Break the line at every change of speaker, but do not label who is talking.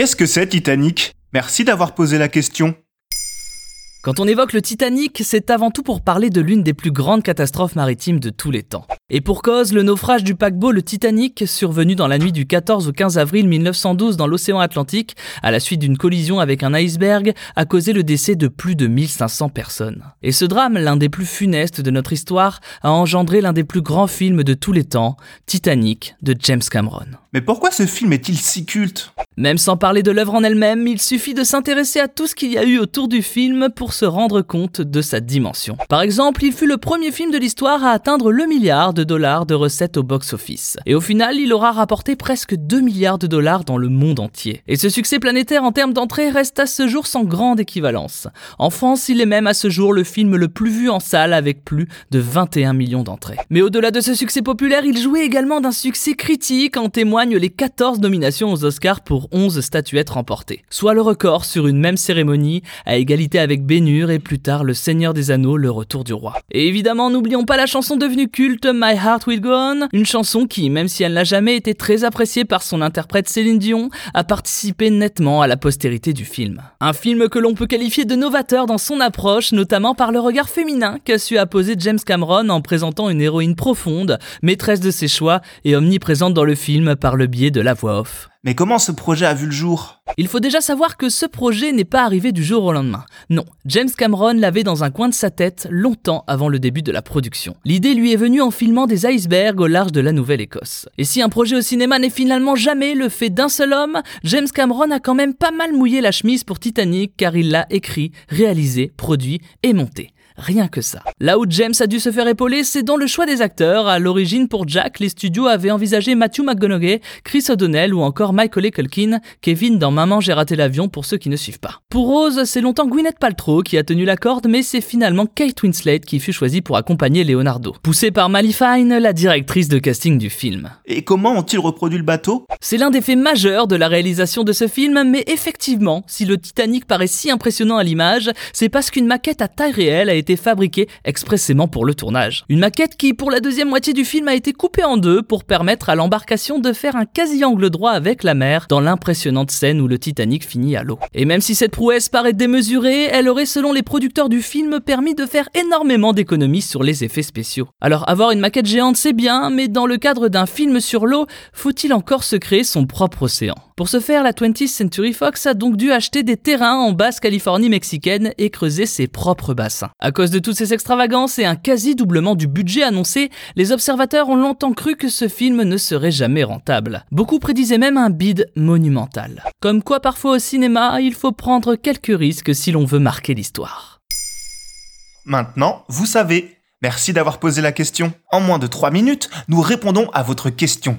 Qu'est-ce que c'est Titanic? Merci d'avoir posé la question.
Quand on évoque le Titanic, c'est avant tout pour parler de l'une des plus grandes catastrophes maritimes de tous les temps. Et pour cause, le naufrage du paquebot le Titanic, survenu dans la nuit du 14 au 15 avril 1912 dans l'océan Atlantique, à la suite d'une collision avec un iceberg, a causé le décès de plus de 1500 personnes. Et ce drame, l'un des plus funestes de notre histoire, a engendré l'un des plus grands films de tous les temps, Titanic, de James Cameron.
Mais pourquoi ce film est-il si culte?
Même sans parler de l'œuvre en elle-même, il suffit de s'intéresser à tout ce qu'il y a eu autour du film pour se rendre compte de sa dimension. Par exemple, il fut le premier film de l'histoire à atteindre le milliard de dollars de recettes au box-office. Et au final, il aura rapporté presque 2 milliards de dollars dans le monde entier. Et ce succès planétaire en termes d'entrée reste à ce jour sans grande équivalence. En France, il est même à ce jour le film le plus vu en salle avec plus de 21 millions d'entrées. Mais au-delà de ce succès populaire, il jouait également d'un succès critique en témoigne les 14 nominations aux Oscars pour 11 statuettes remportées, soit le record sur une même cérémonie, à égalité avec Bénur et plus tard Le Seigneur des Anneaux, Le Retour du Roi. Et évidemment, n'oublions pas la chanson devenue culte Heart Will Go On, une chanson qui, même si elle n'a jamais été très appréciée par son interprète Céline Dion, a participé nettement à la postérité du film. Un film que l'on peut qualifier de novateur dans son approche, notamment par le regard féminin qu'a su apposer James Cameron en présentant une héroïne profonde, maîtresse de ses choix et omniprésente dans le film par le biais de la voix off.
Mais comment ce projet a vu le jour?
Il faut déjà savoir que ce projet n'est pas arrivé du jour au lendemain. Non, James Cameron l'avait dans un coin de sa tête longtemps avant le début de la production. L'idée lui est venue en filmant des icebergs au large de la Nouvelle-Écosse. Et si un projet au cinéma n'est finalement jamais le fait d'un seul homme, James Cameron a quand même pas mal mouillé la chemise pour Titanic car il l'a écrit, réalisé, produit et monté. Rien que ça. Là où James a dû se faire épauler, c'est dans le choix des acteurs. À l'origine, pour Jack, les studios avaient envisagé Matthew McConaughey, Chris O'Donnell ou encore Michael Culkin, Kevin dans Maman j'ai raté l'avion pour ceux qui ne suivent pas. Pour Rose, c'est longtemps Gwyneth Paltrow qui a tenu la corde, mais c'est finalement Kate Winslet qui fut choisie pour accompagner Leonardo. Poussée par Mally Fine, la directrice de casting du film.
Et comment ont-ils reproduit le bateau?
C'est l'un des faits majeurs de la réalisation de ce film, mais effectivement, si le Titanic paraît si impressionnant à l'image, c'est parce qu'une maquette à taille réelle a été fabriqué expressément pour le tournage. Une maquette qui, pour la deuxième moitié du film, a été coupée en deux pour permettre à l'embarcation de faire un quasi-angle droit avec la mer dans l'impressionnante scène où le Titanic finit à l'eau. Et même si cette prouesse paraît démesurée, elle aurait, selon les producteurs du film, permis de faire énormément d'économies sur les effets spéciaux. Alors, avoir une maquette géante, c'est bien, mais dans le cadre d'un film sur l'eau, faut-il encore se créer son propre océan? Pour ce faire, la 20th Century Fox a donc dû acheter des terrains en basse Californie mexicaine et creuser ses propres bassins. À cause de toutes ces extravagances et un quasi-doublement du budget annoncé, les observateurs ont longtemps cru que ce film ne serait jamais rentable. Beaucoup prédisaient même un bid monumental. Comme quoi parfois au cinéma, il faut prendre quelques risques si l'on veut marquer l'histoire.
Maintenant, vous savez. Merci d'avoir posé la question. En moins de 3 minutes, nous répondons à votre question.